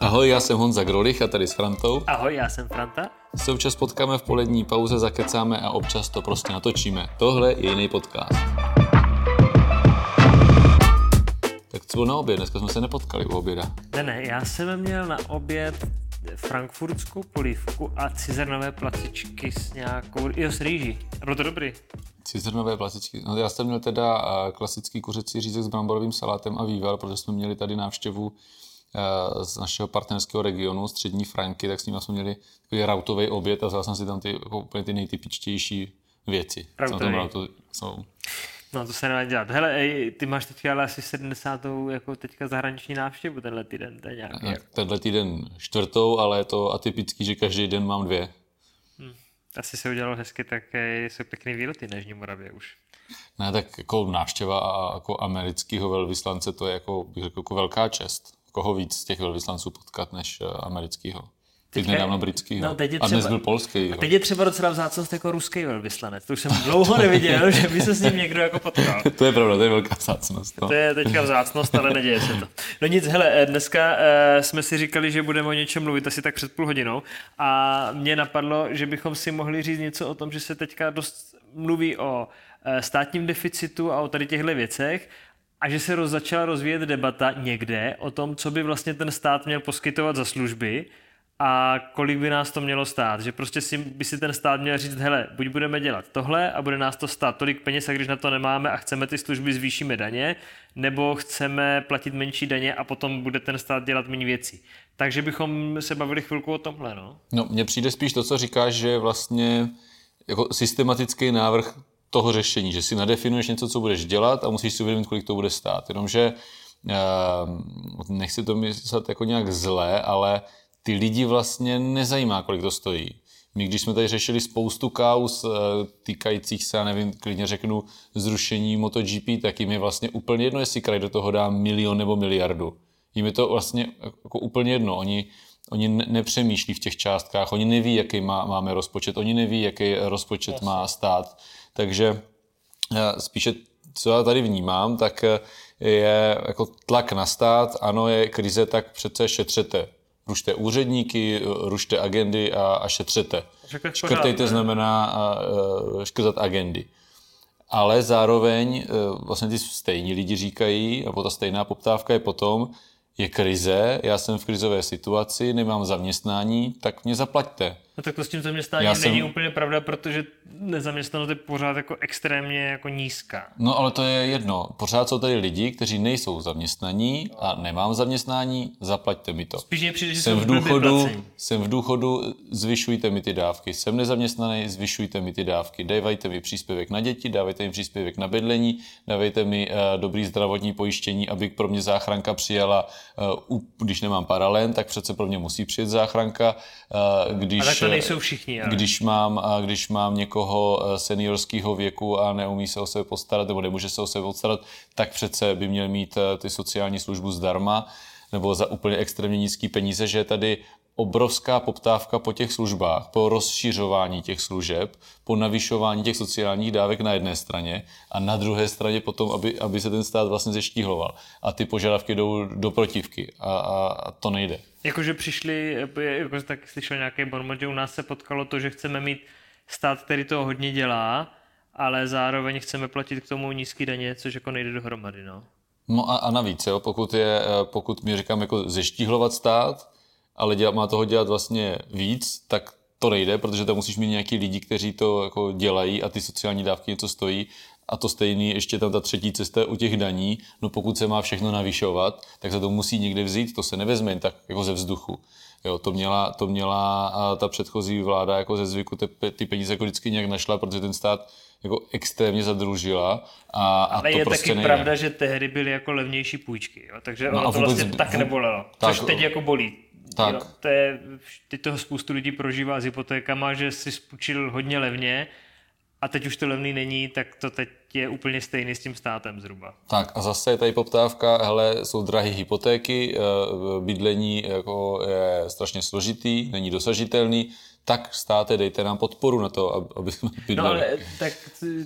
Ahoj, já jsem Honza Grolich a tady s Frantou. Ahoj, já jsem Franta. Se občas potkáme v polední pauze, zakecáme a občas to prostě natočíme. Tohle je jiný podcast. Tak co bylo na oběd? Dneska jsme se nepotkali u oběda. Ne, ne, já jsem měl na oběd frankfurtskou polívku a cizernové placičky s nějakou, jo, s rýží. Bylo to dobrý. Cizernové placičky. No, já jsem měl teda eh, klasický kuřecí řízek s bramborovým salátem a vývar, protože jsme měli tady návštěvu z našeho partnerského regionu, střední Franky, tak s nimi jsme měli takový rautový oběd a vzal jsem si tam ty, jako úplně ty nejtypičtější věci. Co na tom rautu jsou. No to se nedá dělat. Hele, ej, ty máš teďka ale asi 70. jako teďka zahraniční návštěvu tenhle týden, to je nějaký. Tak, tenhle týden čtvrtou, ale je to atypický, že každý den mám dvě. Hm. Asi se udělalo hezky, tak jsou pěkný výlety na Jižní Moravě už. Ne, tak jako návštěva a jako amerického velvyslance, to je jako, bych řekl, jako velká čest. Koho víc z těch velvyslanců potkat než eh, amerického. Teď nedávno britský, no, teď je třeba, a dnes byl polský. A teď je třeba docela vzácnost jako ruský velvyslanec. To už jsem dlouho neviděl, že by se s ním někdo jako potkal. to je pravda, to je velká vzácnost. No. To je teďka vzácnost, ale neděje se to. No nic, hele, dneska uh, jsme si říkali, že budeme o něčem mluvit asi tak před půl hodinou a mě napadlo, že bychom si mohli říct něco o tom, že se teďka dost mluví o státním deficitu a o tady těchto věcech a že se roz, začala rozvíjet debata někde o tom, co by vlastně ten stát měl poskytovat za služby, a kolik by nás to mělo stát. Že prostě si, by si ten stát měl říct, hele, buď budeme dělat tohle a bude nás to stát tolik peněz a když na to nemáme a chceme ty služby, zvýšíme daně, nebo chceme platit menší daně a potom bude ten stát dělat méně věcí. Takže bychom se bavili chvilku o tomhle, no. No, mně přijde spíš to, co říkáš, že vlastně jako systematický návrh toho řešení, že si nadefinuješ něco, co budeš dělat a musíš si uvědomit, kolik to bude stát. Jenomže uh, nechci to myslet jako nějak zlé, ale ty lidi vlastně nezajímá, kolik to stojí. My, když jsme tady řešili spoustu kaus eh, týkajících se, já nevím, klidně řeknu, zrušení MotoGP, tak jim je vlastně úplně jedno, jestli kraj do toho dá milion nebo miliardu. Jim je to vlastně jako úplně jedno. Oni, oni nepřemýšlí v těch částkách, oni neví, jaký má, máme rozpočet, oni neví, jaký rozpočet Jasně. má stát. Takže eh, spíše, co já tady vnímám, tak eh, je jako tlak na stát, ano, je krize, tak přece šetřete rušte úředníky, rušte agendy a, a šetřete. Škrtejte znamená a, škrtat agendy. Ale zároveň vlastně ty stejní lidi říkají, nebo ta stejná poptávka je potom, je krize, já jsem v krizové situaci, nemám zaměstnání, tak mě zaplaťte. No tak to s tím zaměstnáním jsem... není úplně pravda, protože nezaměstnanost je pořád jako extrémně jako nízká. No ale to je jedno. Pořád jsou tady lidi, kteří nejsou zaměstnaní a nemám zaměstnání, zaplaťte mi to. Spíš mě přijde, že jsem v důchodu, jsem v důchodu, zvyšujte mi ty dávky. Jsem nezaměstnaný, zvyšujte mi ty dávky. Dávajte mi příspěvek na děti, dávejte mi příspěvek na bydlení, dávejte mi uh, dobrý zdravotní pojištění, aby pro mě záchranka přijela, uh, když nemám paralén, tak přece pro mě musí přijet záchranka. Uh, když nejsou všichni. Ale. Když mám, když mám někoho eh, seniorského věku a neumí se o sebe postarat, nebo nemůže se o sebe postarat, tak přece by měl mít eh, ty sociální službu zdarma nebo za úplně extrémně nízký peníze, že je tady obrovská poptávka po těch službách, po rozšiřování těch služeb, po navyšování těch sociálních dávek na jedné straně a na druhé straně potom, aby, aby se ten stát vlastně zeštíhloval. A ty požadavky jdou do protivky a, a, a to nejde. Jakože přišli, jako tak slyšel nějaký bonmot, že u nás se potkalo to, že chceme mít stát, který to hodně dělá, ale zároveň chceme platit k tomu nízký daně, což jako nejde dohromady. No. No a, a navíc, jo, pokud, je, pokud mi říkám jako zeštíhlovat stát, ale dělat, má toho dělat vlastně víc, tak to nejde, protože tam musíš mít nějaký lidi, kteří to jako dělají a ty sociální dávky něco stojí. A to stejný, ještě tam ta třetí cesta u těch daní, no pokud se má všechno navyšovat, tak se to musí někde vzít, to se nevezme jen tak jako ze vzduchu. Jo, to měla, to měla ta předchozí vláda jako ze zvyku ty, ty peníze jako vždycky nějak našla, protože ten stát jako extrémně zadružila. A, a Ale to je prostě taky nejde. pravda, že tehdy byly jako levnější půjčky, jo? takže no ono to vlastně tak nebolelo, tak, což teď jako bolí. Tak. Jo, to je, teď toho spoustu lidí prožívá s hypotékama, že si spůjčil hodně levně a teď už to levný není, tak to teď je úplně stejný s tím státem zhruba. Tak a zase je tady poptávka, hele, jsou drahé hypotéky, eh, bydlení jako je strašně složitý, není dosažitelný, tak státe, dejte nám podporu na to, aby jsme bydleli. No ale tak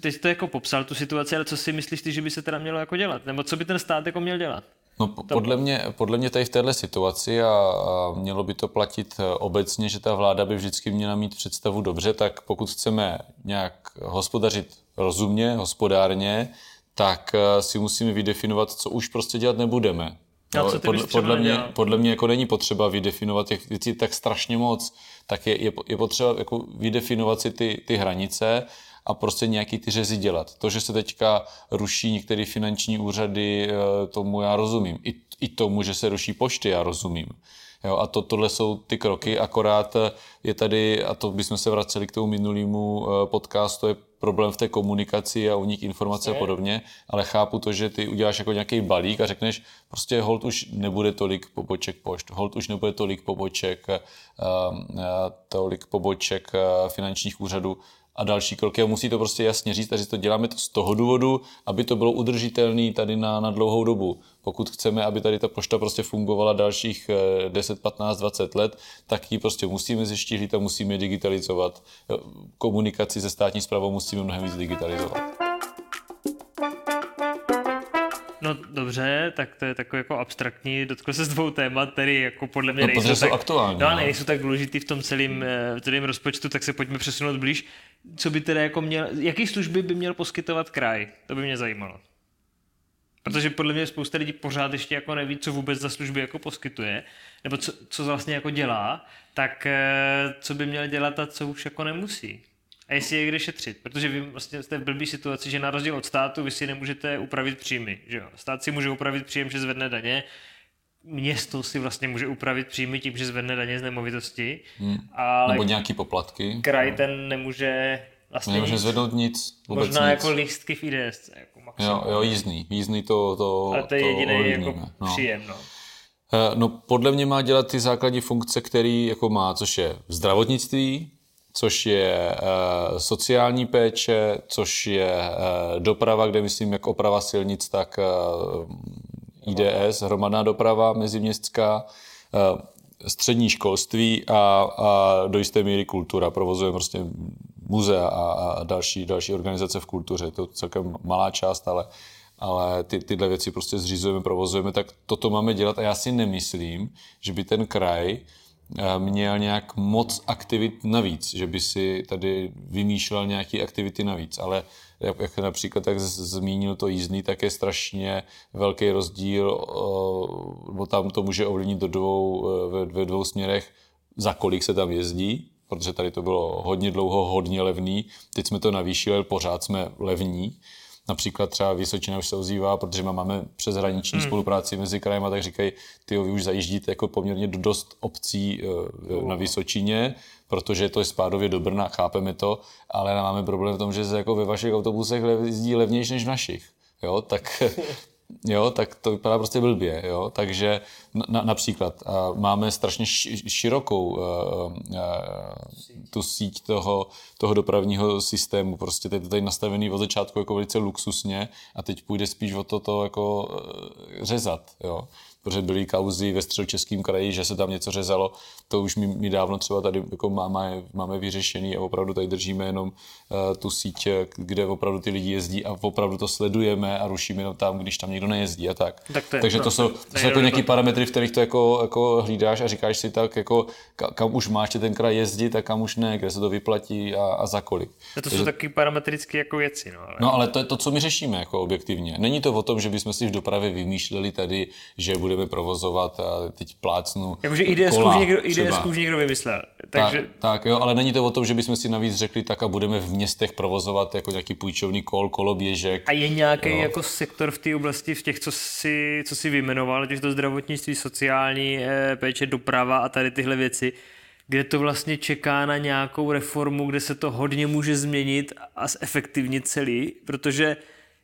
teď to jako popsal tu situaci, ale co si myslíš ty, že by se teda mělo jako dělat? Nebo co by ten stát jako měl dělat? No, podle mě, podle mě tady v této situaci a, a mělo by to platit eh, obecně, že ta vláda by vždycky měla mít představu dobře, tak pokud chceme nějak hospodařit rozumně, hospodárně, tak eh, si musíme vydefinovat, co už prostě dělat nebudeme. No, co podle, podle, mě, podle mě jako není potřeba vydefinovat těch věcí tak strašně moc, tak je, je, je potřeba jako vydefinovat si ty, ty hranice a prostě nějaký ty řezy dělat. To, že se teďka ruší některé finanční úřady, eh, tomu já rozumím. I, I tomu, že se ruší pošty, já rozumím. Jo, a to, tohle jsou ty kroky, akorát eh, je tady, a to bychom se vraceli k tomu minulému eh, podcastu, je problém v té komunikaci a unik informace a podobně, ale chápu to, že ty uděláš jako nějaký balík a řekneš, prostě hold už nebude tolik poboček pošt, hold už nebude tolik poboček, tolik poboček finančních úřadů, a další kroky. A musí to prostě jasně říct, takže to děláme to z toho důvodu, aby to bylo udržitelné tady na, na dlouhou dobu. Pokud chceme, aby tady ta pošta prostě fungovala dalších 10, 15, 20 let, tak ji prostě musíme zeštíhlit a musíme digitalizovat. Komunikaci se státní zprávou musíme mnohem víc digitalizovat. No dobře, tak to je takový jako abstraktní, dotkl se s dvou témat, který jako podle mě no, nejsou, tak, aktuální, no, no. nejsou tak důležitý v tom celém, eh, celém rozpočtu, tak se pojďme přesunout blíž. Co by teda jako měl, jaký služby by měl poskytovat kraj? To by mě zajímalo. Protože podle mě spousta lidí pořád ještě jako neví, co vůbec za služby jako poskytuje, nebo co, co vlastně jako dělá, tak eh, co by měl dělat a co už jako nemusí a jestli je kde šetřit. Protože vy vlastně jste v blbý situaci, že na rozdíl od státu vy si nemůžete upravit příjmy. Že jo? Stát si může upravit příjem, že zvedne daně, město si vlastně může upravit příjmy tím, že zvedne daně z nemovitosti. Hmm. Ale Nebo nějaký poplatky. Kraj ten nemůže vlastně Nemůže nic, zvednout nic. Vůbec možná nic. jako lístky v IDS. Jako jo, jo, jízdný. Jízdný to, to Ale to je jediný jako no. příjem. No. Eh, no, podle mě má dělat ty základní funkce, který jako má, což je zdravotnictví, což je uh, sociální péče, což je uh, doprava, kde myslím jak oprava silnic, tak uh, IDS, hromadná doprava meziměstská, střední školství a, a do jisté míry kultura. Provozujeme prostě muzea a, a další, další organizace v kultuře. To je celkem malá část, ale, ale ty, tyhle věci prostě zřizujeme, provozujeme, tak toto máme dělat a já si nemyslím, že by ten kraj Eh, měl nějak moc aktivit navíc, že by si tady vymýšlel nějaké aktivity navíc, ale jak, jak například tak zmínil to jízdný, tak je strašně velký rozdíl, eh, bo tam to může ovlivnit do dvou, eh, ve, ve dvou směrech, za kolik se tam jezdí, protože tady to bylo hodně dlouho, hodně levný, teď jsme to navýšili, pořád jsme levní, Například třeba Vysočina už se ozývá, protože máme přeshraniční hmm. spolupráci mezi krajem a tak říkají, ty vy už zajíždíte jako poměrně do dost obcí eh, na Vysočině, protože to je spádově do Brna, chápeme to, ale máme problém v tom, že se jako ve vašich autobusech jezdí levnější než v našich. Jo, tak jo, tak to vypadá prostě blbě, jo, takže na, například máme strašně širokou uh, uh, tu síť toho, toho dopravního systému, prostě teď tady nastavený od začátku jako velice luxusně a teď půjde spíš o to, to jako uh, řezat, jo protože byly kauzy ve středočeském kraji, že se tam něco řezalo, to už my, my dávno třeba tady jako máme, máme vyřešený a opravdu tady držíme jenom uh, tu síť, kde opravdu ty lidi jezdí a opravdu to sledujeme a rušíme jenom tam, když tam někdo nejezdí a tak. tak to je, Takže to no, jsou, to jsou jako nějaký parametry, v kterých to jako, jako hlídáš a říkáš si tak, jako kam už máš ten kraj jezdit a kam už ne, kde se to vyplatí a, a za kolik. No to jsou taky parametrické jako věci. No ale... no ale to je to, co my řešíme jako objektivně. Není to o tom, že bychom si v dopravě vymýšleli tady, že budeme budeme provozovat a teď plácnu Jakože IDS už někdo, IDS už někdo vymyslel. Takže... Tak, tak, jo, ale není to o tom, že bychom si navíc řekli, tak a budeme v městech provozovat jako nějaký půjčovný kol, koloběžek. A je nějaký jo. jako sektor v té oblasti, v těch, co si, co si vyjmenoval, ať to zdravotnictví, sociální eh, péče, doprava a tady tyhle věci, kde to vlastně čeká na nějakou reformu, kde se to hodně může změnit a zefektivnit celý, protože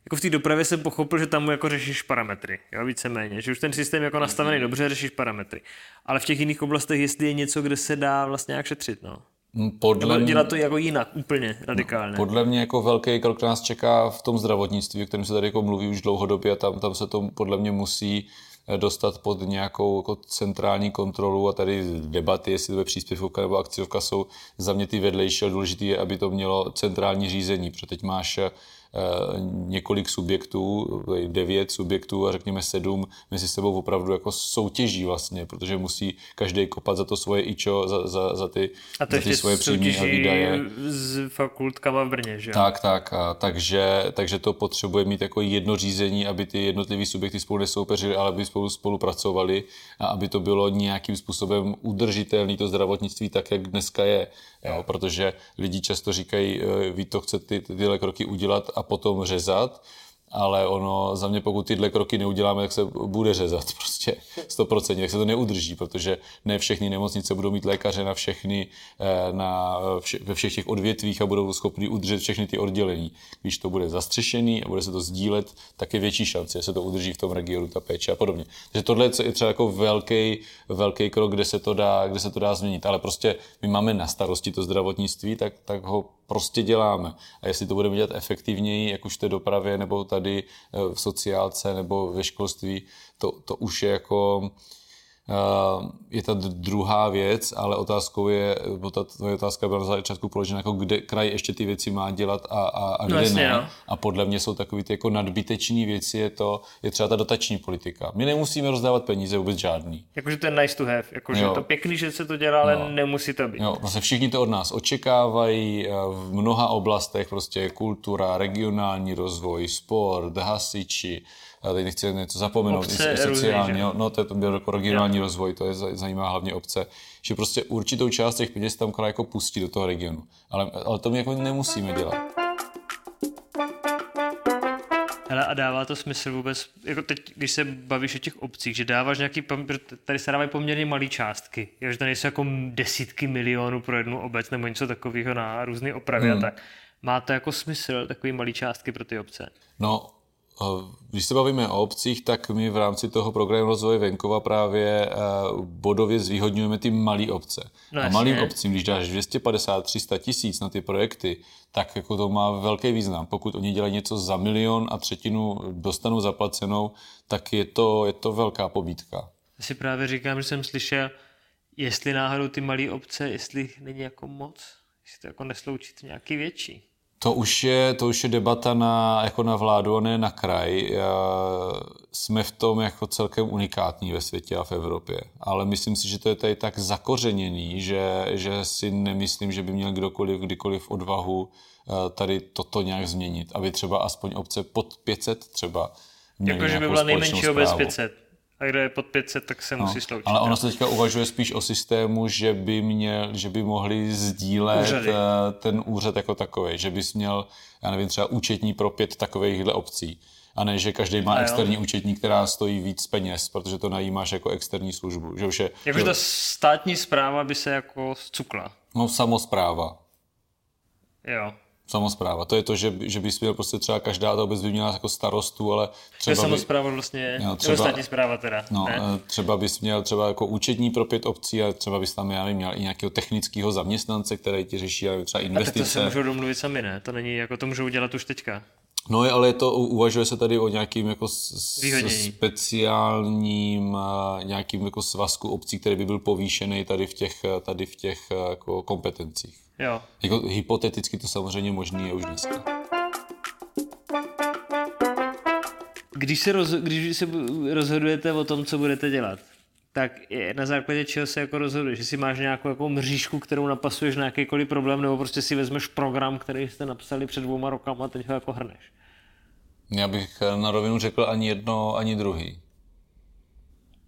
jako v té dopravě jsem pochopil, že tam jako řešíš parametry, jo, víceméně, že už ten systém jako nastavený dobře, řešíš parametry. Ale v těch jiných oblastech, jestli je něco, kde se dá vlastně nějak šetřit, no. Mm, podle mě, dělat to jako jinak, úplně radikálně. No, podle mě jako velký krok nás čeká v tom zdravotnictví, o kterém se tady jako mluví už dlouhodobě a tam, tam se to podle mě musí eh, dostat pod nějakou jako centrální kontrolu a tady debaty, jestli to je příspěvka nebo akciovka, jsou za mě ty vedlejší, ale důležité je, aby to mělo centrální řízení, protože teď máš eh, několik subjektů, devět subjektů a řekněme sedm mezi sebou opravdu jako soutěží vlastně, protože musí každý kopat za to svoje ičo, za, za, za ty, a to za ty svoje příjmy a výdaje. s fakultkama v Brně, že Tak, tak. A takže, takže to potřebuje mít jako jedno řízení, aby ty jednotlivé subjekty spolu nesoupeřili, ale aby spolu spolupracovali a aby to bylo nějakým způsobem udržitelné to zdravotnictví tak, jak dneska je. Jo? Protože lidi často říkají, e, vy to chcete ty, tyhle kroky udělat a potom řezat, ale ono za mě, pokud tyhle kroky neuděláme, tak se bude řezat prostě 100%, tak se to neudrží, protože ne všechny nemocnice budou mít lékaře na všechny, eh, na vše, ve všech těch odvětvích a budou schopni udržet všechny ty oddělení. Když to bude zastřešený a bude se to sdílet, tak je větší šance, že se to udrží v tom regionu, ta péče a podobně. Takže tohle je třeba jako velký, velký krok, kde se, to dá, kde se to dá změnit, ale prostě my máme na starosti to zdravotnictví, tak, tak ho prostě děláme. A jestli to budeme dělat efektivněji, jak už v té dopravě, nebo tady eh, v sociálce, nebo ve školství, to, to už je jako je ta druhá věc, ale otázkou je, bo ta tvoje otázka byla na začátku položena, jako kde kraj ještě ty věci má dělat a, a, a kde no, jasně, ne. No. A podle mě jsou takové ty jako nadbyteční věci, je to, je třeba ta dotační politika. My nemusíme rozdávat peníze vůbec žádný. Jakože to je nice to have, jakože to pěkný, že se to dělá, ale no. nemusí to být. Jo, vlastně všichni to od nás očekávají, eh, v mnoha oblastech prostě kultura, regionální rozvoj, sport, hasiči, já teď nechci něco zapomenout, obce i sociální, různý, no to, to byl jako regionální jo. rozvoj, to je zajímá hlavně obce, že prostě určitou část těch peněz tam kraj jako pustí do toho regionu, ale, ale to my jako nemusíme dělat. Hele, a dává to smysl vůbec, jako teď, když se bavíš o těch obcích, že dáváš nějaký, tady se dávají poměrně malé částky, že to nejsou jako desítky milionů pro jednu obec nebo něco takového na různé opravy hmm. a tak. Má to jako smysl, takový malý částky pro ty obce? No, když se bavíme o obcích, tak my v rámci toho programu rozvoje venkova právě eh, bodově zvýhodňujeme ty malé obce. No, a malým obcím, když dáš 250-300 tisíc na ty projekty, tak jako to má velký význam. Pokud oni dělají něco za milion a třetinu dostanou zaplacenou, tak je to, je to velká pobídka. Já si právě říkám, že jsem slyšel, jestli náhodou ty malé obce, jestli není jako moc, jestli to jako nesloučit nějaký větší. To už je, to už je debata na, jako na vládu a ne na kraj. Jsme v tom jako celkem unikátní ve světě a v Evropě. Ale myslím si, že to je tady tak zakořeněný, že, že si nemyslím, že by měl kdokoliv, kdykoliv odvahu eh, tady toto nějak změnit. Aby třeba aspoň obce pod 500 třeba Jakože by byla nejmenší obec 500 a kdo je pod 500, tak se no, musí sloučit. Ale ono se teďka uvažuje spíš o systému, že by, měl, že by mohli sdílet Úřady. Eh, ten úřad jako takový, že bys měl, já nevím, třeba účetní pro pět takovýchhle obcí. A ne, že každý má externí účetní, která stojí víc peněz, protože to najímáš jako externí službu. Že už je, Jakože ta státní zpráva by se jako zcukla. No, samozpráva. Jo samozpráva. To je to, že, že bys měl prostě třeba každá ta obec by měla jako starostu, ale třeba... Je samozpráva vlastně, jo, třeba, státní zpráva teda. No, ne? Třeba bys měl třeba jako účetní pro pět obcí a třeba bys tam, já nevím, měl i nějakého technického zaměstnance, který ti řeší třeba investice. A to se můžou domluvit sami, ne? To není, jako to můžou udělat už teďka. No ale je to, uvažuje se tady o nějakým jako speciálním nějakým jako svazku obcí, který by byl povýšený tady v těch, tady v těch jako kompetencích. Jo. Jako hypoteticky to samozřejmě možný je už dneska. Když se, roz, když se rozhodujete o tom, co budete dělat, tak na základě čeho se jako rozhoduješ? Jestli máš nějakou jako mřížku, kterou napasuješ na jakýkoliv problém, nebo prostě si vezmeš program, který jste napsali před dvouma rokama a teď ho jako hrneš? Já bych na rovinu řekl ani jedno, ani druhý.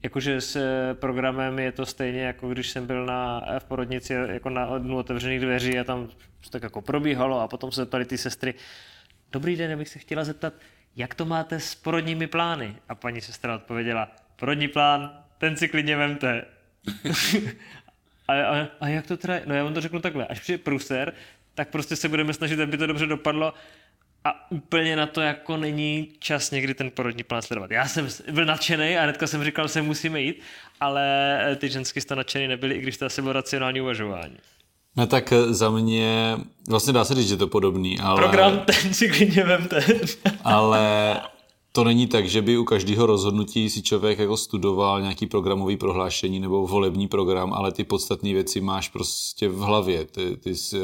Jakože s programem je to stejně, jako když jsem byl na, v porodnici jako na dnu otevřených dveří a tam tak jako probíhalo a potom se zeptali ty sestry, dobrý den, já bych se chtěla zeptat, jak to máte s porodními plány? A paní sestra odpověděla, porodní plán, ten si klidně vemte. a, a, a, jak to teda, no já vám to řeknu takhle, až přijde průser, tak prostě se budeme snažit, aby to dobře dopadlo a úplně na to jako není čas někdy ten porodní plán sledovat. Já jsem byl nadšený a hnedka jsem říkal, že musíme jít, ale eh, ty ženský jste nadšený nebyli, i když to asi bylo racionální uvažování. No tak eh, za mě, vlastně dá se říct, že to podobný, ale... Program ten si klidně vemte. ale to není tak, že by u každého rozhodnutí si člověk jako studoval nějaký programový prohlášení nebo volební program, ale ty podstatné věci máš prostě v hlavě. Ty, ty jsi,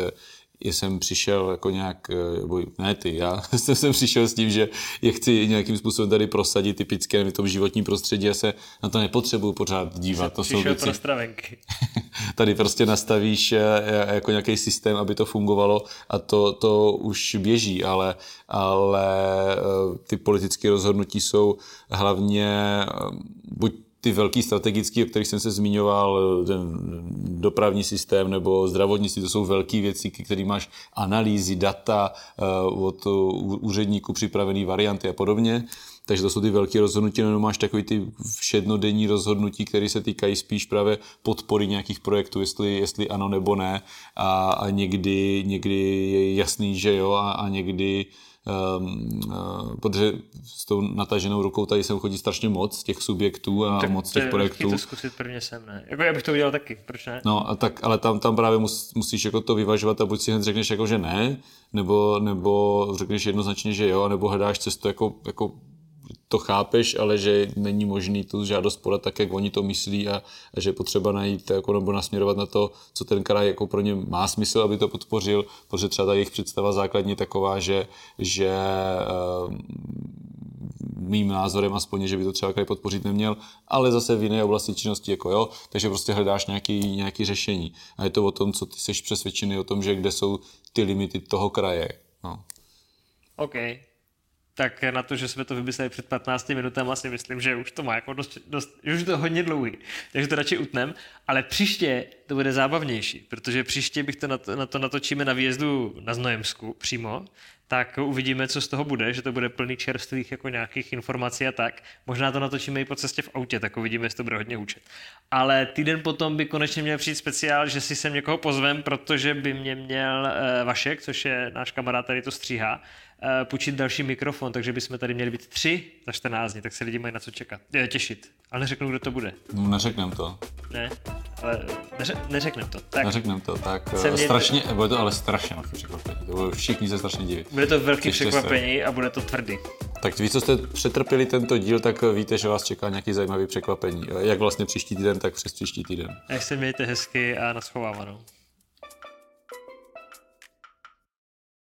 jsem přišel jako nějak, eh, nebo ne ty, já jsem sem přišel s tím, že je chci nějakým způsobem tady prosadit typické v tom životním prostředí a se na to nepotřebuju pořád dívat. To jsou věci. pro stravenky. tady prostě nastavíš jako nějaký systém, aby to fungovalo a to, to už běží, ale, ale ty politické rozhodnutí jsou hlavně buď ty velký strategický, o kterých jsem se zmiňoval, ten dopravní systém nebo zdravotnictví, to jsou velké věci, které máš analýzy, data eh, od úředníků připravené varianty a podobně. Takže to jsou ty velké rozhodnutí, nebo máš takový ty všednodenní rozhodnutí, které se týkají spíš právě podpory nějakých projektů, jestli, jestli ano nebo ne. A, a někdy, někdy je jasný, že jo, a, a někdy uh, protože s tou nataženou rukou tady sem chodí strašně moc těch subjektů a tak moc těch projektů. to zkusit prvně sem, ne? Jako já bych to udělal taky, proč ne? No, a tak, ale tam, tam právě mus, musíš jako to vyvažovat a buď si hned řekneš jako, že ne, nebo, nebo řekneš jednoznačně, že jo, nebo hledáš cestu jako, jako to chápeš, ale že není možný tu žádost podat tak, jak oni to myslí a, a že je potřeba najít jako, nebo nasměrovat na to, co ten kraj jako pro ně má smysl, aby to podpořil, protože třeba ta jejich představa základní taková, že, že uh, mým názorem aspoň, že by to třeba kraj podpořit neměl, ale zase v jiné oblasti činnosti, jako jo, takže prostě hledáš nějaký, nějaký řešení. A je to o tom, co ty jsi přesvědčený o tom, že kde jsou ty limity toho kraje. No. OK tak na to, že jsme to vymysleli před 15 minutami, si myslím, že už to má jako dost, dost už to hodně dlouhý, takže to radši utnem, ale příště to bude zábavnější, protože příště bych to na to, na to natočíme na výjezdu na Znojemsku přímo, tak uvidíme, co z toho bude, že to bude plný čerstvých jako nějakých informací a tak. Možná to natočíme i po cestě v autě, tak uvidíme, jestli to bude hodně učit. Ale týden potom by konečně měl přijít speciál, že si sem někoho pozvem, protože by mě měl uh, Vašek, což je náš kamarád, který to stříhá, uh, půjčit další mikrofon, takže bychom tady měli být tři za 14 dní, tak se lidi mají na co čekat, je, těšit. Ale neřeknu, kdo to bude. No, neřeknem to. Ne, ale neře, neřeknem to. Tak. Neřeknem to, tak eh, strašně, bude to ale strašně velký překvapení. To bude všichni se strašně divit. Bude to velký Těšte překvapení se. a bude to tvrdý. Tak vy, co jste přetrpěli tento díl, tak víte, že vás čeká nějaký zajímavý překvapení. Jak vlastně příští týden, tak přes příští týden. Jak se mějte hezky a naschovávanou.